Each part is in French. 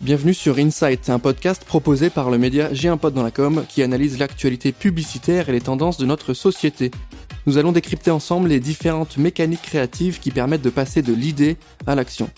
Bienvenue sur Insight, un podcast proposé par le média J'ai un pote dans la com qui analyse l'actualité publicitaire et les tendances de notre société. Nous allons décrypter ensemble les différentes mécaniques créatives qui permettent de passer de l'idée à l'action.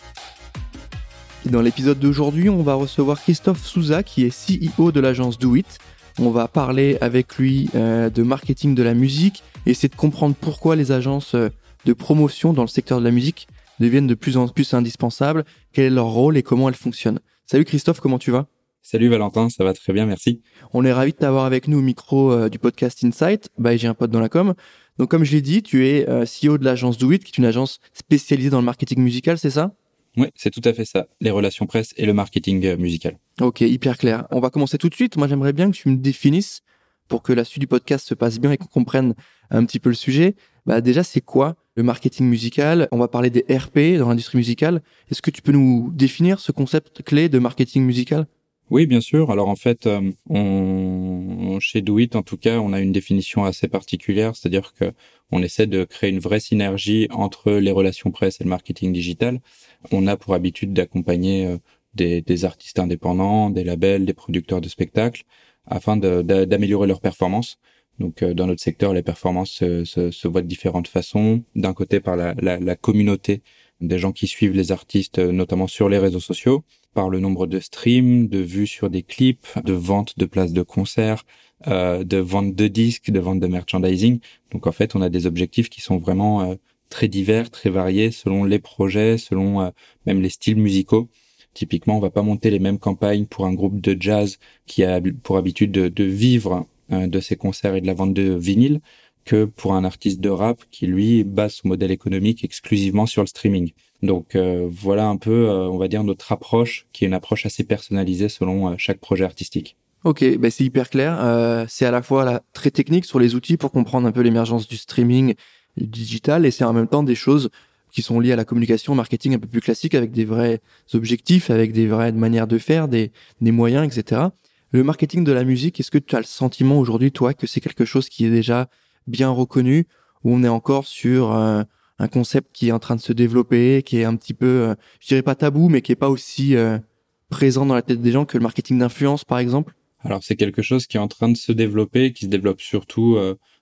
Dans l'épisode d'aujourd'hui, on va recevoir Christophe Souza qui est CEO de l'agence Do It. On va parler avec lui euh, de marketing de la musique et essayer de comprendre pourquoi les agences euh, de promotion dans le secteur de la musique deviennent de plus en plus indispensables, quel est leur rôle et comment elles fonctionnent. Salut Christophe, comment tu vas? Salut Valentin, ça va très bien, merci. On est ravi de t'avoir avec nous au micro euh, du podcast Insight. Bah, j'ai un pote dans la com. Donc comme je l'ai dit, tu es euh, CEO de l'agence Do It, qui est une agence spécialisée dans le marketing musical, c'est ça? Oui, c'est tout à fait ça. Les relations presse et le marketing euh, musical. Ok, hyper clair. On va commencer tout de suite. Moi, j'aimerais bien que tu me définisses pour que la suite du podcast se passe bien et qu'on comprenne un petit peu le sujet. Bah déjà, c'est quoi le marketing musical On va parler des RP dans l'industrie musicale. Est-ce que tu peux nous définir ce concept clé de marketing musical? Oui, bien sûr. Alors en fait, euh, chez Do It, en tout cas, on a une définition assez particulière, c'est-à-dire que on essaie de créer une vraie synergie entre les relations presse et le marketing digital. On a pour habitude d'accompagner euh, des, des, artistes indépendants, des labels, des producteurs de spectacles, afin d'améliorer leur performance. Donc euh, dans notre secteur, les performances se, voient de différentes façons. D'un côté par la, communauté des gens qui suivent les artistes, euh, notamment sur les réseaux sociaux, par le nombre de streams, de vues sur des clips, de ventes de places de concert, euh, de ventes de disques, de ventes de merchandising. Donc en fait, on a des objectifs qui sont vraiment très divers, très variés selon les projets, selon même les styles musicaux. Typiquement, on va pas monter les mêmes campagnes pour un groupe de jazz qui a pour habitude de, vivre de ses concerts et de la vente de vinyle que pour un artiste de rap qui lui base son modèle économique exclusivement sur le streaming. Donc euh, voilà un peu, euh, on va dire, notre approche, qui est une approche assez personnalisée selon chaque projet artistique. Ok, ben c'est hyper clair. c'est à la fois très technique sur les outils pour comprendre un peu l'émergence du streaming digital, et c'est en même temps des choses qui sont liées à la communication, marketing un peu plus classique, avec des vrais objectifs, avec des vraies manières de faire, des, des moyens, etc. Le marketing de la musique, est-ce que tu as le sentiment aujourd'hui, toi, que c'est quelque chose qui est déjà bien reconnu, ou on est encore sur euh, un concept qui est en train de se développer, qui est un petit peu, euh, je dirais pas tabou, mais qui est pas aussi euh, présent dans la tête des gens que le marketing d'influence, par exemple? Alors c'est quelque chose qui est en train de se développer, qui se développe surtout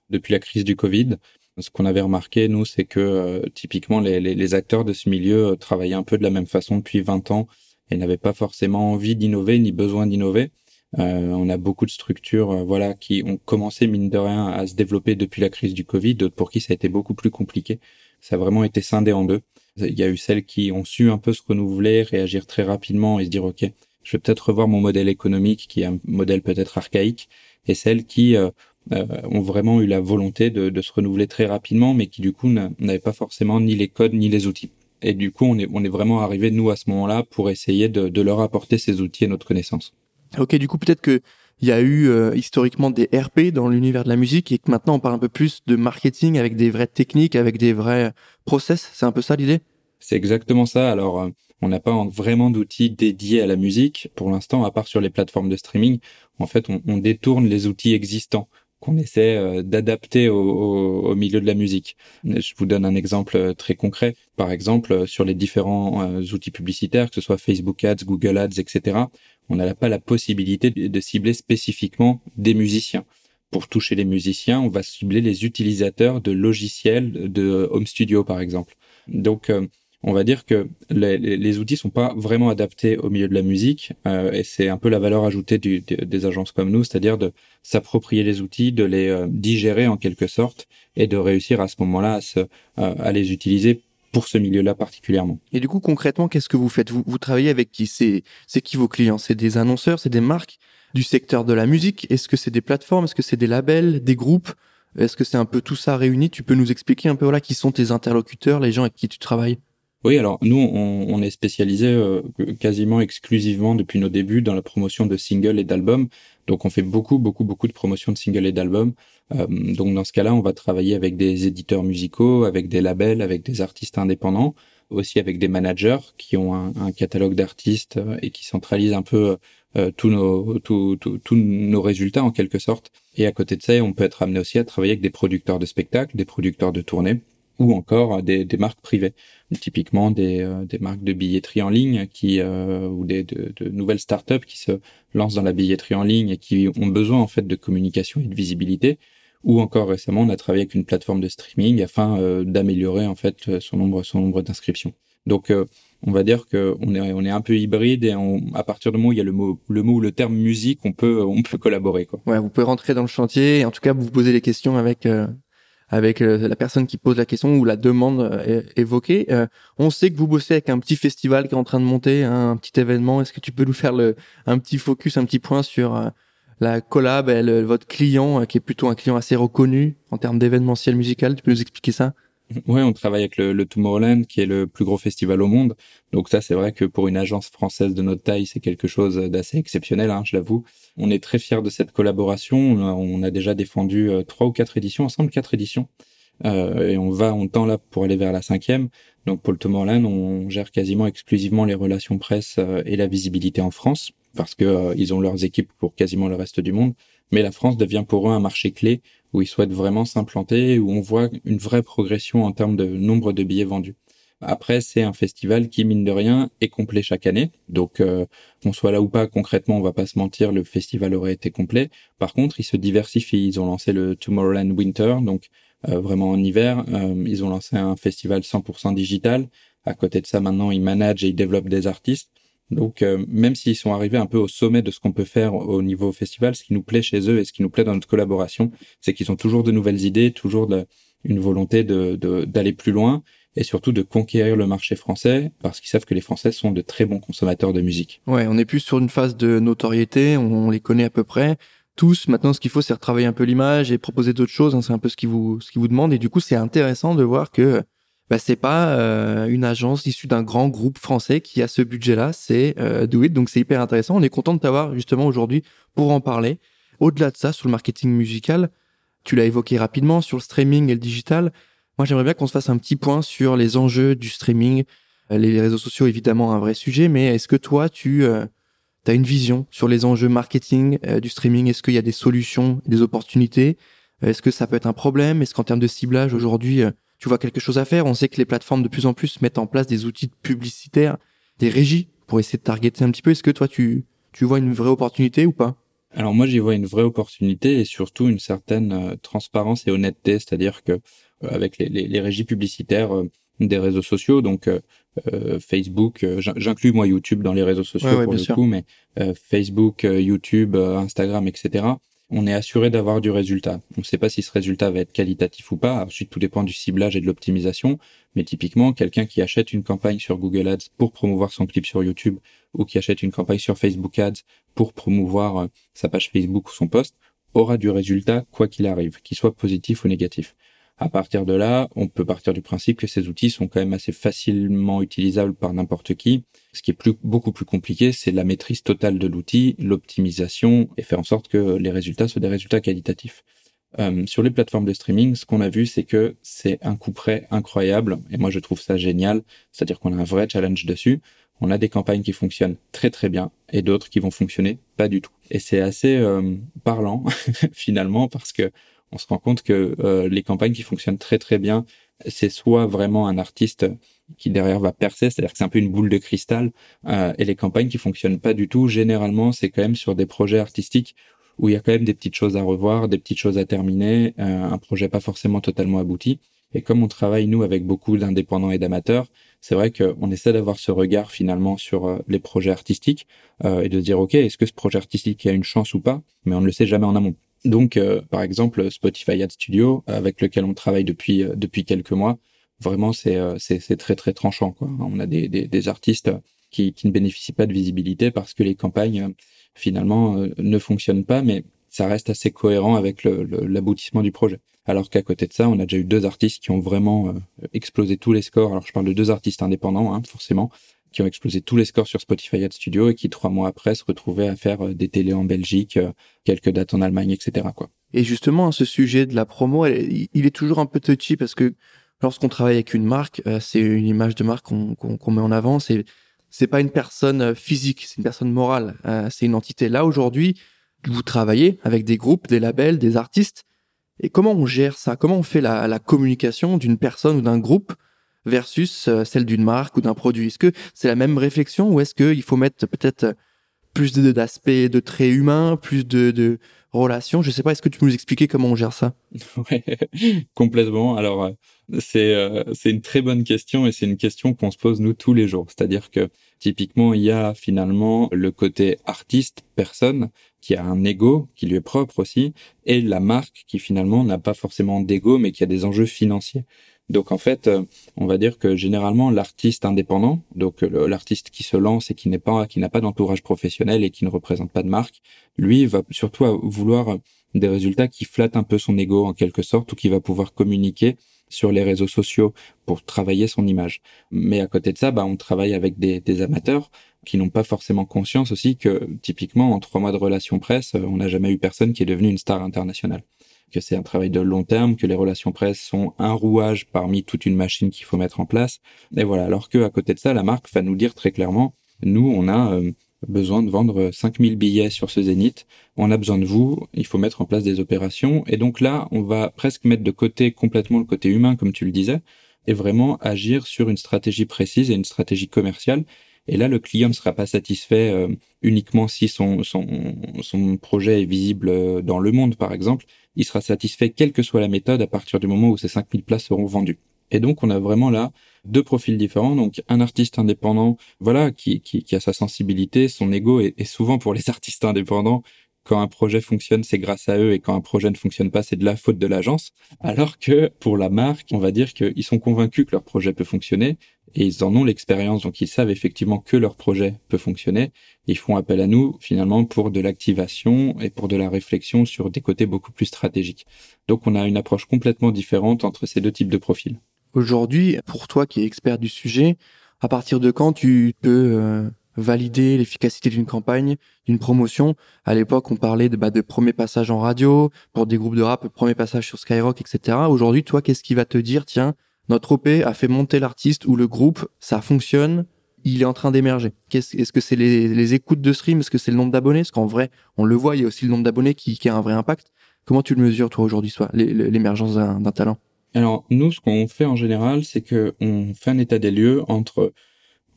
depuis la crise du Covid. Ce qu'on avait remarqué, nous, c'est que typiquement les, les, les, acteurs de ce milieu travaillaient un peu de la même façon depuis 20 ans et n'avaient pas forcément envie d'innover ni besoin d'innover. Euh, on a beaucoup de structures, euh, voilà, qui ont commencé mine de rien à se développer depuis la crise du Covid, d'autres pour qui ça a été beaucoup plus compliqué. Ça a vraiment été scindé en deux. Il y a eu celles qui ont su un peu se renouveler, réagir très rapidement et se dire ok, je vais peut-être revoir mon modèle économique qui est un modèle peut-être archaïque, et celles qui euh, ont vraiment eu la volonté de, se renouveler très rapidement, mais qui du coup n'avaient pas forcément ni les codes ni les outils. Et du coup, on est, on est vraiment arrivé nous à ce moment-là pour essayer de, de leur apporter ces outils et notre connaissance. Ok, du coup peut-être que il y a eu euh, historiquement des RP dans l'univers de la musique et que maintenant on parle un peu plus de marketing avec des vraies techniques, avec des vrais process. C'est un peu ça l'idée? C'est exactement ça. Alors euh, on n'a pas vraiment d'outils dédiés à la musique pour l'instant, à part sur les plateformes de streaming. En fait, on, détourne les outils existants qu'on essaie euh, d'adapter au, milieu de la musique. Je vous donne un exemple très concret. Par exemple, sur les différents outils publicitaires, que ce soit Facebook Ads, Google Ads, etc on n'a pas la possibilité de cibler spécifiquement des musiciens. Pour toucher les musiciens, on va cibler les utilisateurs de logiciels de home studio, par exemple. Donc, euh, on va dire que les, les, outils sont pas vraiment adaptés au milieu de la musique, euh, et c'est un peu la valeur ajoutée des agences comme nous, c'est-à-dire de s'approprier les outils, de les euh, digérer en quelque sorte, et de réussir à ce moment-là à, à les utiliser pour ce milieu-là particulièrement. Et du coup, concrètement, qu'est-ce que vous faites? Vous, vous travaillez avec qui? C'est qui vos clients? C'est des annonceurs, c'est des marques du secteur de la musique? Est-ce que c'est des plateformes? Est-ce que c'est des labels, des groupes? Est-ce que c'est un peu tout ça réuni? Tu peux nous expliquer un peu voilà qui sont tes interlocuteurs, les gens avec qui tu travailles? Oui, alors nous, on, on est spécialisé euh, quasiment exclusivement depuis nos débuts dans la promotion de singles et d'albums. Donc on fait beaucoup, beaucoup, beaucoup de promotion de singles et d'albums. Euh, donc dans ce cas-là, on va travailler avec des éditeurs musicaux, avec des labels, avec des artistes indépendants, aussi avec des managers qui ont un, un catalogue d'artistes euh, et qui centralisent un peu euh, tous nos tous, tous, nos résultats en quelque sorte. Et à côté de ça, on peut être amené aussi à travailler avec des producteurs de spectacles, des producteurs de tournées ou encore des, des marques privées, typiquement des, des marques de billetterie en ligne qui ou des de, de nouvelles startups qui se lancent dans la billetterie en ligne et qui ont besoin en fait de communication et de visibilité ou encore récemment, on a travaillé avec une plateforme de streaming afin euh, d'améliorer en fait son nombre, son nombre d'inscriptions. Donc, euh, on va dire que on est, on est un peu hybride et à partir du moment où il y a le mot, le mot, le terme musique, on peut, on peut collaborer quoi. Ouais, vous pouvez rentrer dans le chantier. Et en tout cas, vous posez les questions avec. Euh, avec la personne qui pose la question ou la demande évoquée. on sait que vous bossez avec un petit festival qui est en train de monter, hein, un petit événement. Est-ce que tu peux nous faire le, un petit focus, un petit point sur la collab, elle, votre client, euh, qui est plutôt un client assez reconnu en termes d'événementiel musical? Tu peux nous expliquer ça? Ouais, on travaille avec le, Tomorrowland, qui est le plus gros festival au monde. Donc ça, c'est vrai que pour une agence française de notre taille, c'est quelque chose d'assez exceptionnel, hein, je l'avoue. On est très fiers de cette collaboration. On a, déjà défendu euh, trois ou quatre éditions, ensemble quatre éditions. Euh, et on va, on tend là pour aller vers la cinquième. Donc pour le Tomorrowland, on gère quasiment exclusivement les relations presse et la visibilité en France parce que euh, ils ont leurs équipes pour quasiment le reste du monde. Mais la France devient pour eux un marché clé où ils souhaitent vraiment s'implanter, où on voit une vraie progression en termes de nombre de billets vendus. Après, c'est un festival qui, mine de rien, est complet chaque année. Donc, euh, qu'on soit là ou pas, concrètement, on va pas se mentir, le festival aurait été complet. Par contre, ils se diversifient. Ils ont lancé le Tomorrowland Winter, donc euh, vraiment en hiver. ils ont lancé un festival 100% digital. À côté de ça, maintenant, ils managent et ils développent des artistes. Donc, euh, même s'ils sont arrivés un peu au sommet de ce qu'on peut faire au niveau festival, ce qui nous plaît chez eux et ce qui nous plaît dans notre collaboration, c'est qu'ils ont toujours de nouvelles idées, toujours de, une volonté de, d'aller plus loin et surtout de conquérir le marché français parce qu'ils savent que les Français sont de très bons consommateurs de musique. Ouais, on est plus sur une phase de notoriété, on, les connaît à peu près tous. Maintenant, ce qu'il faut, c'est retravailler un peu l'image et proposer d'autres choses. Hein, c'est un peu ce qu'ils vous, ce qu'ils vous demandent. Et du coup, c'est intéressant de voir que bah, c'est pas euh, une agence issue d'un grand groupe français qui a ce budget-là, c'est euh, Do It. Donc c'est hyper intéressant. On est content de t'avoir justement aujourd'hui pour en parler. Au-delà de ça, sur le marketing musical, tu l'as évoqué rapidement sur le streaming et le digital. Moi, j'aimerais bien qu'on se fasse un petit point sur les enjeux du streaming. Euh, les réseaux sociaux, évidemment, un vrai sujet, mais est-ce que toi, tu euh, as une vision sur les enjeux marketing du streaming? Est-ce qu'il y a des solutions, des opportunités? Est-ce que ça peut être un problème? Est-ce qu'en termes de ciblage, aujourd'hui, tu vois quelque chose à faire. On sait que les plateformes de plus en plus mettent en place des outils publicitaires, des régies pour essayer de targeter un petit peu. Est-ce que toi tu tu vois une vraie opportunité ou pas? Alors moi j'y vois une vraie opportunité et surtout une certaine euh, transparence et honnêteté, c'est-à-dire que euh, avec les, les, les, régies publicitaires euh, des réseaux sociaux, donc Facebook, j'inclus moi YouTube dans les réseaux sociaux pour le coup, mais Facebook, YouTube, Instagram, etc on est assuré d'avoir du résultat. On ne sait pas si ce résultat va être qualitatif ou pas. Ensuite, tout dépend du ciblage et de l'optimisation. Mais typiquement, quelqu'un qui achète une campagne sur Google Ads pour promouvoir son clip sur YouTube ou qui achète une campagne sur Facebook Ads pour promouvoir euh, sa page Facebook ou son post aura du résultat quoi qu'il arrive, qu'il soit positif ou négatif. À partir de là, on peut partir du principe que ces outils sont quand même assez facilement utilisables par n'importe qui. Ce qui est plus, beaucoup plus compliqué, c'est la maîtrise totale de l'outil, l'optimisation et faire en sorte que les résultats soient des résultats qualitatifs. Euh, sur les plateformes de streaming, ce qu'on a vu, c'est que c'est un coup près incroyable. Et moi, je trouve ça génial. C'est-à-dire qu'on a un vrai challenge dessus. On a des campagnes qui fonctionnent très très bien et d'autres qui vont fonctionner pas du tout. Et c'est assez euh, parlant finalement parce que on se rend compte que euh, les campagnes qui fonctionnent très très bien, c'est soit vraiment un artiste qui derrière va percer, c'est-à-dire que c'est un peu une boule de cristal, euh, et les campagnes qui fonctionnent pas du tout, généralement c'est quand même sur des projets artistiques où il y a quand même des petites choses à revoir, des petites choses à terminer, euh, un projet pas forcément totalement abouti. Et comme on travaille nous avec beaucoup d'indépendants et d'amateurs, c'est vrai qu'on essaie d'avoir ce regard finalement sur les projets artistiques et de dire ok est-ce que ce projet artistique a une chance ou pas, mais on ne le sait jamais en amont. Donc, euh, par exemple, Spotify Ad Studio, avec lequel on travaille depuis euh, depuis quelques mois, vraiment c'est euh, c'est c'est très très tranchant. Quoi. On a des des, des artistes qui qui ne bénéficient pas de visibilité parce que les campagnes finalement ne fonctionnent pas, mais ça reste assez cohérent avec l'aboutissement du projet. Alors qu'à côté de ça, on a déjà eu deux artistes qui ont vraiment explosé tous les scores. Alors je parle de deux artistes indépendants, hein, forcément, qui ont explosé tous les scores sur Spotify Ad Studio et qui trois mois après se retrouvaient à faire euh, des télés en Belgique, euh, quelques dates en Allemagne, etc. Et justement, ce sujet de la promo, il est toujours un peu touchy parce que lorsqu'on travaille avec une marque, euh, c'est une image de marque qu'on met en avant. C'est c'est pas une personne physique, c'est une personne morale. c'est une entité. Là aujourd'hui, vous travaillez avec des groupes, des labels, des artistes. Et comment on gère ça? Comment on fait la communication d'une personne ou d'un groupe versus euh, celle d'une marque ou d'un produit Est-ce que c'est la même réflexion ou est-ce qu'il faut mettre peut-être plus d'aspects de, traits humains, plus de, de relations? Je sais pas, est-ce que tu peux nous expliquer comment on gère ça? Ouais, complètement. Alors, euh, c'est euh, une très bonne question et c'est une question qu'on se pose nous tous les jours. C'est-à-dire que typiquement, il y a finalement le côté artiste, personne, qui a un ego qui lui est propre aussi, et la marque qui finalement n'a pas forcément d'ego mais qui a des enjeux financiers. Donc en fait, euh, on va dire que généralement l'artiste indépendant, donc l'artiste qui se lance et qui n'est pas qui n'a pas d'entourage professionnel et qui ne représente pas de marque, lui va surtout vouloir des résultats qui flattent un peu son ego en quelque sorte ou qui va pouvoir communiquer sur les réseaux sociaux pour travailler son image. Mais à côté de ça, bah, on travaille avec des, des amateurs qui n'ont pas forcément conscience aussi que typiquement en trois mois de relation presse, on n'a jamais eu personne qui est devenu une star internationale que c'est un travail de long terme, que les relations presse sont un rouage parmi toute une machine qu'il faut mettre en place. Et voilà. Alors que à côté de ça, la marque va nous dire très clairement, nous, on a euh, besoin de vendre 5000 billets sur ce zénith. On a besoin de vous. Il faut mettre en place des opérations. Et donc là, on va presque mettre de côté complètement le côté humain, comme tu le disais, et vraiment agir sur une stratégie précise et une stratégie commerciale. Et là, le client ne sera pas satisfait euh, uniquement si son, son, son projet est visible euh, dans le monde, par exemple il sera satisfait quelle que soit la méthode à partir du moment où ces 5000 places seront vendues. Et donc, on a vraiment là deux profils différents. Donc, un artiste indépendant, voilà, qui, qui, qui a sa sensibilité, son ego, et, souvent pour les artistes indépendants, quand un projet fonctionne, c'est grâce à eux, et quand un projet ne fonctionne pas, c'est de la faute de l'agence. Alors que pour la marque, on va dire qu'ils sont convaincus que leur projet peut fonctionner, et ils en ont l'expérience, donc ils savent effectivement que leur projet peut fonctionner. Ils font appel à nous finalement pour de l'activation et pour de la réflexion sur des côtés beaucoup plus stratégiques. Donc on a une approche complètement différente entre ces deux types de profils. Aujourd'hui, pour toi qui es expert du sujet, à partir de quand tu peux euh, valider l'efficacité d'une campagne, d'une promotion? À l'époque, on parlait de, bah, de premier passage en radio, pour des groupes de rap, premier passage sur Skyrock, etc. Aujourd'hui, toi, qu'est-ce qui va te dire, tiens, notre OP a fait monter l'artiste ou le groupe, ça fonctionne, il est en train d'émerger. Est-ce que c'est les, écoutes de stream? Est-ce que c'est le nombre d'abonnés? Parce qu'en vrai, on le voit, il y a aussi le nombre d'abonnés qui, a un vrai impact. Comment tu le mesures, toi, aujourd'hui, soit l'émergence d'un talent? Alors, nous, ce qu'on fait en général, c'est que on fait un état des lieux entre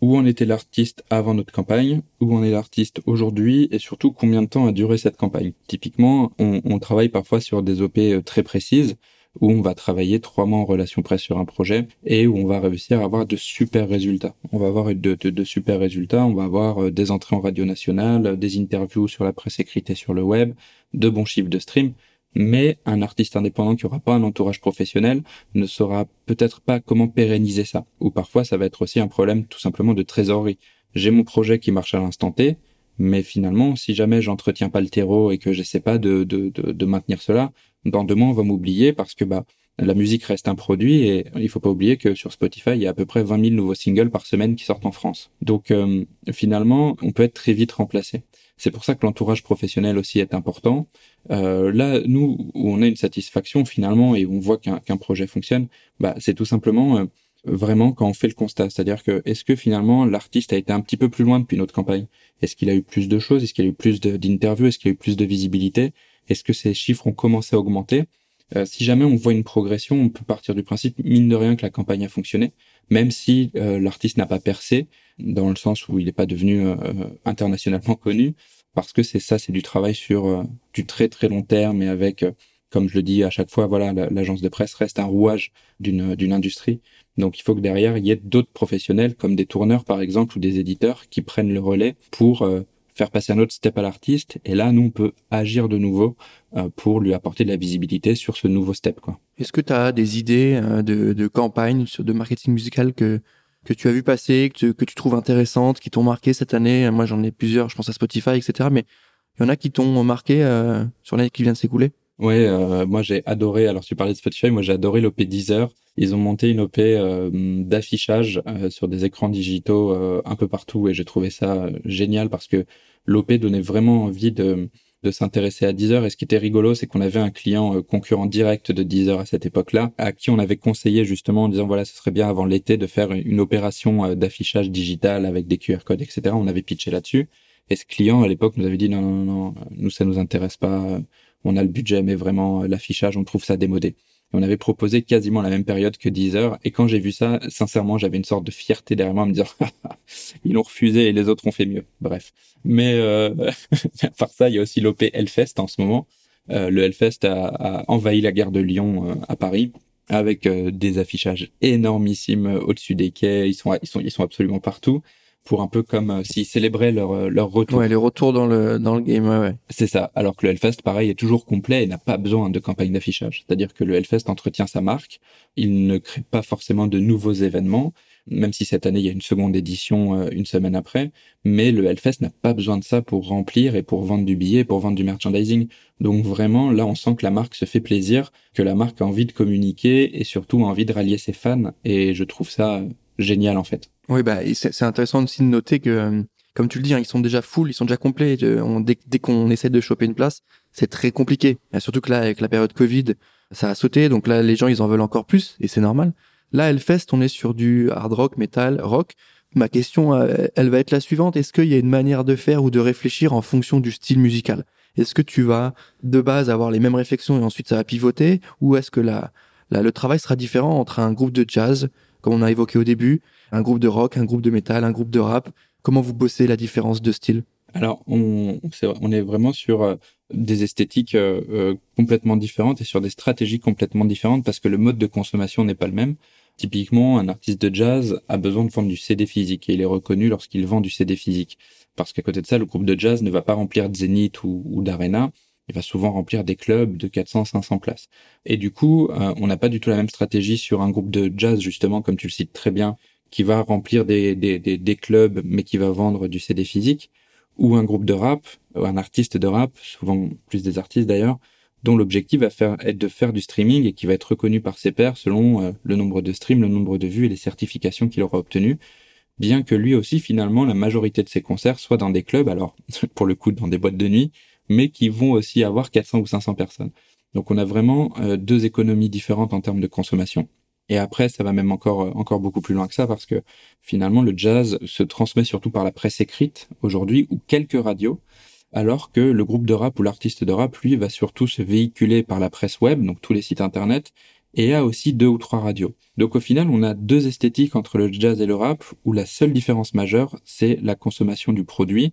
où en était l'artiste avant notre campagne, où en est l'artiste aujourd'hui, et surtout combien de temps a duré cette campagne. Typiquement, on, on travaille parfois sur des OP euh, très précises où on va travailler trois mois en relation presse sur un projet et où on va réussir à avoir de super résultats. On va avoir de, de, de super résultats, on va avoir euh, des entrées en radio nationale, des interviews sur la presse écrite et sur le web, de bons chiffres de stream. Mais un artiste indépendant qui aura pas un entourage professionnel ne saura peut-être pas comment pérenniser ça. Ou parfois, ça va être aussi un problème tout simplement de trésorerie. J'ai mon projet qui marche à l'instant T, mais finalement, si jamais j'entretiens pas le terreau et que j'essaie pas de, de, de, de maintenir cela, dans deux mois, on va m'oublier parce que bah la musique reste un produit et il faut pas oublier que sur Spotify, il y a à peu près 20 000 nouveaux singles par semaine qui sortent en France. Donc euh, finalement, on peut être très vite remplacé. C'est pour ça que l'entourage professionnel aussi est important. Euh, là, nous, où on a une satisfaction finalement et on voit qu'un projet fonctionne, bah, c'est tout simplement euh, vraiment quand on fait le constat. C'est-à-dire que est-ce que finalement l'artiste a été un petit peu plus loin depuis notre campagne? Est-ce qu'il a eu plus de choses? Est-ce qu'il a eu plus d'interviews? Est-ce qu'il a eu plus de visibilité? Est-ce que ces chiffres ont commencé à augmenter? Euh, Si jamais on voit une progression, on peut partir du principe, mine de rien, que la campagne a fonctionné, même si euh, l'artiste n'a pas percé, dans le sens où il n'est pas devenu euh, internationalement connu, parce que c'est ça, c'est du travail sur du très très long terme et avec, comme je le dis à chaque fois, voilà, l'agence de presse reste un rouage d'une industrie. Donc il faut que derrière il y ait d'autres professionnels comme des tourneurs par exemple ou des éditeurs qui prennent le relais pour faire passer un autre step à l'artiste. Et là, nous, on peut agir de nouveau euh, pour lui apporter de la visibilité sur ce nouveau step. Est-ce que tu as des idées euh, de, de campagne, de marketing musical que, que tu as vu passer, que tu, que tu trouves intéressantes, qui t'ont marqué cette année? Moi, j'en ai plusieurs, je pense à Spotify, etc. Mais il y en a qui t'ont marqué euh, sur l'année qui vient de s'écouler? Ouais, euh, moi j'ai adoré. Alors tu parlais de Spotify, moi j'ai adoré l'OP Deezer. Ils ont monté une OP euh, d'affichage euh, sur des écrans digitaux un peu partout et j'ai trouvé ça génial parce que l'OP donnait vraiment envie de de s'intéresser à Deezer. Et ce qui était rigolo, c'est qu'on avait un client concurrent direct de Deezer à cette époque-là, à qui on avait conseillé justement en disant voilà, ce serait bien avant l'été de faire une opération d'affichage digital avec des QR codes, etc. On avait pitché là-dessus. Et ce client à l'époque nous avait dit non, non, non, nous ça nous intéresse pas on a le budget, mais vraiment l'affichage, on trouve ça démodé. on avait proposé quasiment la même période que Deezer. Et quand j'ai vu ça, sincèrement, j'avais une sorte de fierté derrière moi à me dire, ils l'ont refusé et les autres ont fait mieux. Bref. Mais euh, à part ça, il y a aussi l'OP Hellfest en ce moment. Euh, le Hellfest a, envahi la gare de Lyon euh, à Paris avec euh, des affichages énormissimes au-dessus des quais. Ils sont, ils sont, ils sont absolument partout pour un peu comme euh, s'ils célébraient leur, euh, leur retour. Ouais, les retours dans le, dans le game, ouais, ouais. C'est ça. Alors que le Hellfest, pareil, est toujours complet et n'a pas besoin de campagne d'affichage. C'est-à-dire que le Hellfest entretient sa marque. Il ne crée pas forcément de nouveaux événements, même si cette année, il y a une seconde édition euh, une semaine après. Mais le Hellfest n'a pas besoin de ça pour remplir et pour vendre du billet, pour vendre du merchandising. Donc vraiment, là, on sent que la marque se fait plaisir, que la marque a envie de communiquer et surtout a envie de rallier ses fans. Et je trouve ça génial, en fait. Oui, bah, c'est intéressant aussi de noter que, euh, comme tu le dis, hein, ils sont déjà full, ils sont déjà complets. On, dès, dès qu'on essaie de choper une place, c'est très compliqué. Et surtout que là, avec la période Covid, ça a sauté. Donc là, les gens, ils en veulent encore plus, et c'est normal. Là, Hellfest, on est sur du hard rock, metal, rock. Ma question, euh, elle va être la suivante. Est-ce qu'il y a une manière de faire ou de réfléchir en fonction du style musical? Est-ce que tu vas de base avoir les mêmes réflexions et ensuite ça va pivoter? Ou est-ce que la, la, le travail sera différent entre un groupe de jazz, comme on a évoqué au début, un groupe de rock, un groupe de métal, un groupe de rap Comment vous bossez la différence de style? Alors, on, est, vraiment sur euh, des esthétiques euh, euh, complètement différentes et sur des stratégies complètement différentes parce que le mode de consommation n'est pas le même. Typiquement, un artiste de jazz a besoin de vendre du CD physique et il est reconnu lorsqu'il vend du CD physique. Parce qu'à côté de ça, le groupe de jazz ne va pas remplir de zénith ou, ou d'arena. Il va souvent remplir des clubs de 400-500 places. Et du coup, on n'a pas du tout la même stratégie sur un groupe de jazz, justement, comme tu le cites très bien, qui va remplir des, des, des, clubs mais qui va vendre du CD physique, ou un groupe de rap, un artiste de rap, souvent plus des artistes d'ailleurs, dont l'objectif va faire, être de faire du streaming et qui va être reconnu par ses pairs selon euh, le nombre de streams, le nombre de vues et les certifications qu'il aura obtenues, bien que lui aussi finalement la majorité de ses concerts soient dans des clubs, alors pour le coup dans des boîtes de nuit, mais qui vont aussi avoir 400 ou 500 personnes. Donc on a vraiment euh, deux économies différentes en termes de consommation. Et après, ça va même encore, euh, encore beaucoup plus loin que ça parce que finalement, le jazz se transmet surtout par la presse écrite aujourd'hui ou quelques radios, alors que le groupe de rap ou l'artiste de rap, lui, va surtout se véhiculer par la presse web, donc tous les sites internet, et a aussi deux ou trois radios. Donc au final, on a deux esthétiques entre le jazz et le rap, où la seule différence majeure, c'est la consommation du produit,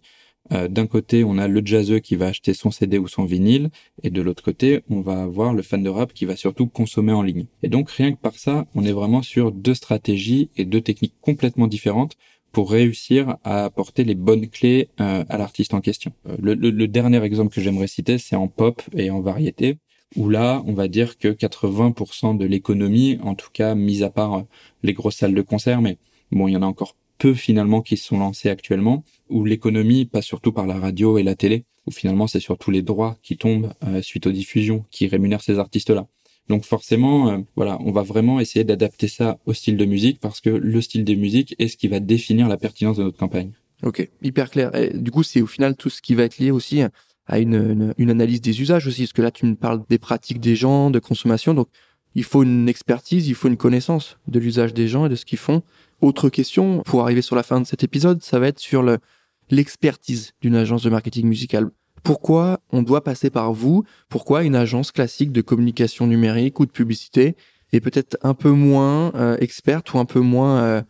euh, d'un côté, on a le jazzeux qui va acheter son CD ou son vinyle, et de l'autre côté, on va avoir le fan de rap qui va surtout consommer en ligne. Et donc, rien que par ça, on est vraiment sur deux stratégies et deux techniques complètement différentes pour réussir à apporter les bonnes clés euh, à l'artiste en question. Euh, le, le, dernier exemple que j'aimerais citer, c'est en pop et en variété, où là, on va dire que 80% de l'économie, en tout cas, mis à part les grosses salles de concert, mais bon, il y en a encore peu finalement qui se sont lancés actuellement, où l'économie passe surtout par la radio et la télé, où finalement c'est surtout les droits qui tombent euh, suite aux diffusions qui rémunèrent ces artistes-là. Donc forcément, euh, voilà, on va vraiment essayer d'adapter ça au style de musique parce que le style de musique est ce qui va définir la pertinence de notre campagne. Ok, hyper clair. Et du coup, c'est au final tout ce qui va être lié aussi à une, une, une, analyse des usages aussi, parce que là, tu me parles des pratiques des gens, de consommation, donc il faut une expertise, il faut une connaissance de l'usage des gens et de ce qu'ils font. Autre question, pour arriver sur la fin de cet épisode, ça va être sur le, l'expertise d'une agence de marketing musical. Pourquoi on doit passer par vous? Pourquoi une agence classique de communication numérique ou de publicité est peut-être un peu moins euh, experte ou un peu moins euh,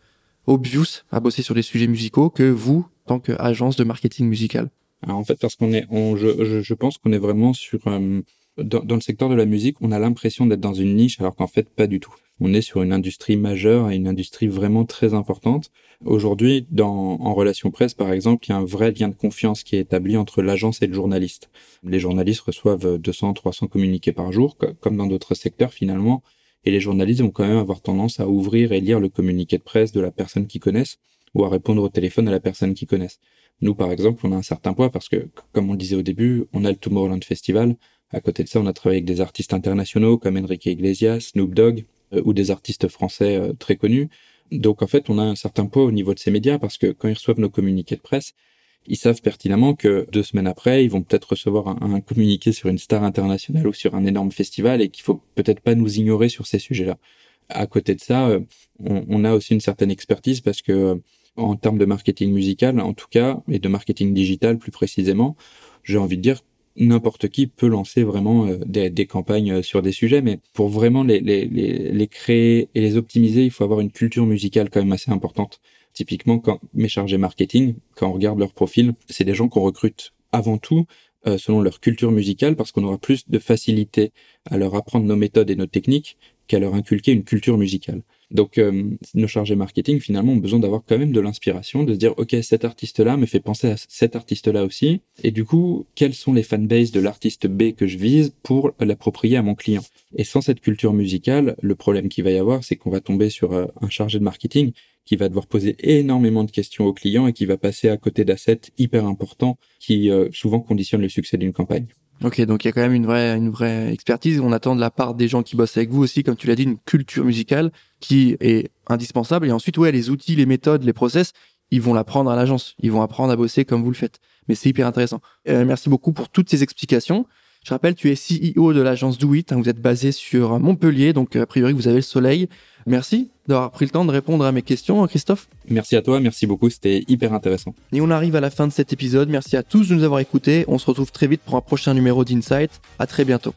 obvious à bosser sur des sujets musicaux que vous, tant qu'agence de marketing musical? Alors En fait, parce qu'on est, on, je, je, pense qu'on est vraiment sur euh, dans, dans, le secteur de la musique, on a l'impression d'être dans une niche, alors qu'en fait, pas du tout on est sur une industrie majeure et une industrie vraiment très importante. Aujourd'hui, en relation presse, par exemple, il y a un vrai lien de confiance qui est établi entre l'agence et le journaliste. Les journalistes reçoivent 200, 300 communiqués par jour, comme dans d'autres secteurs finalement, et les journalistes vont quand même avoir tendance à ouvrir et lire le communiqué de presse de la personne qu'ils connaissent ou à répondre au téléphone à la personne qu'ils connaissent. Nous, par exemple, on a un certain poids parce que, comme on le disait au début, on a le Tomorrowland Festival. À côté de ça, on a travaillé avec des artistes internationaux comme Enrique Iglesias, Snoop Dogg, euh, ou des artistes français euh, très connus. Donc en fait, on a un certain poids au niveau de ces médias parce que quand ils reçoivent nos communiqués de presse, ils savent pertinemment que deux semaines après, ils vont peut-être recevoir un, communiqué sur une star internationale ou sur un énorme festival et qu'il faut peut-être pas nous ignorer sur ces sujets-là. À côté de ça, euh, on, on, a aussi une certaine expertise parce que en termes de marketing musical, en tout cas, et de marketing digital plus précisément, j'ai envie de dire n'importe qui peut lancer vraiment euh, des, campagnes euh, sur des sujets, mais pour vraiment les, créer et les optimiser, il faut avoir une culture musicale quand même assez importante. Typiquement, quand mes chargés marketing, quand on regarde leur profil, c'est des gens qu'on recrute avant tout euh, selon leur culture musicale parce qu'on aura plus de facilité à leur apprendre nos méthodes et nos techniques qu'à leur inculquer une culture musicale. Donc euh, nos chargés marketing finalement ont besoin d'avoir quand même de l'inspiration, de se dire ok cet artiste-là me fait penser à cet artiste-là aussi, et du coup quels sont les fanbases de l'artiste B que je vise pour l'approprier à mon client? Et sans cette culture musicale, le problème qu'il va y avoir, c'est qu'on va tomber sur euh, un chargé de marketing qui va devoir poser énormément de questions aux clients et qui va passer à côté d'assets hyper importants qui euh, souvent conditionnent le succès d'une campagne. Ok, donc il y a quand même une vraie, une vraie expertise. On attend de la part des gens qui bossent avec vous aussi, comme tu l'as dit, une culture musicale qui est indispensable. Et ensuite, ouais, les outils, les méthodes, les process, ils vont l'apprendre à l'agence. Ils vont apprendre à bosser comme vous le faites. Mais c'est hyper intéressant. Euh, merci beaucoup pour toutes ces explications. Je rappelle, tu es CEO de l'agence Do It. Hein, vous êtes basé sur Montpellier, donc a priori vous avez le soleil. Merci d'avoir pris le temps de répondre à mes questions, Christophe. Merci à toi, merci beaucoup, c'était hyper intéressant. Et on arrive à la fin de cet épisode. Merci à tous de nous avoir écoutés. On se retrouve très vite pour un prochain numéro d'Insight. À très bientôt.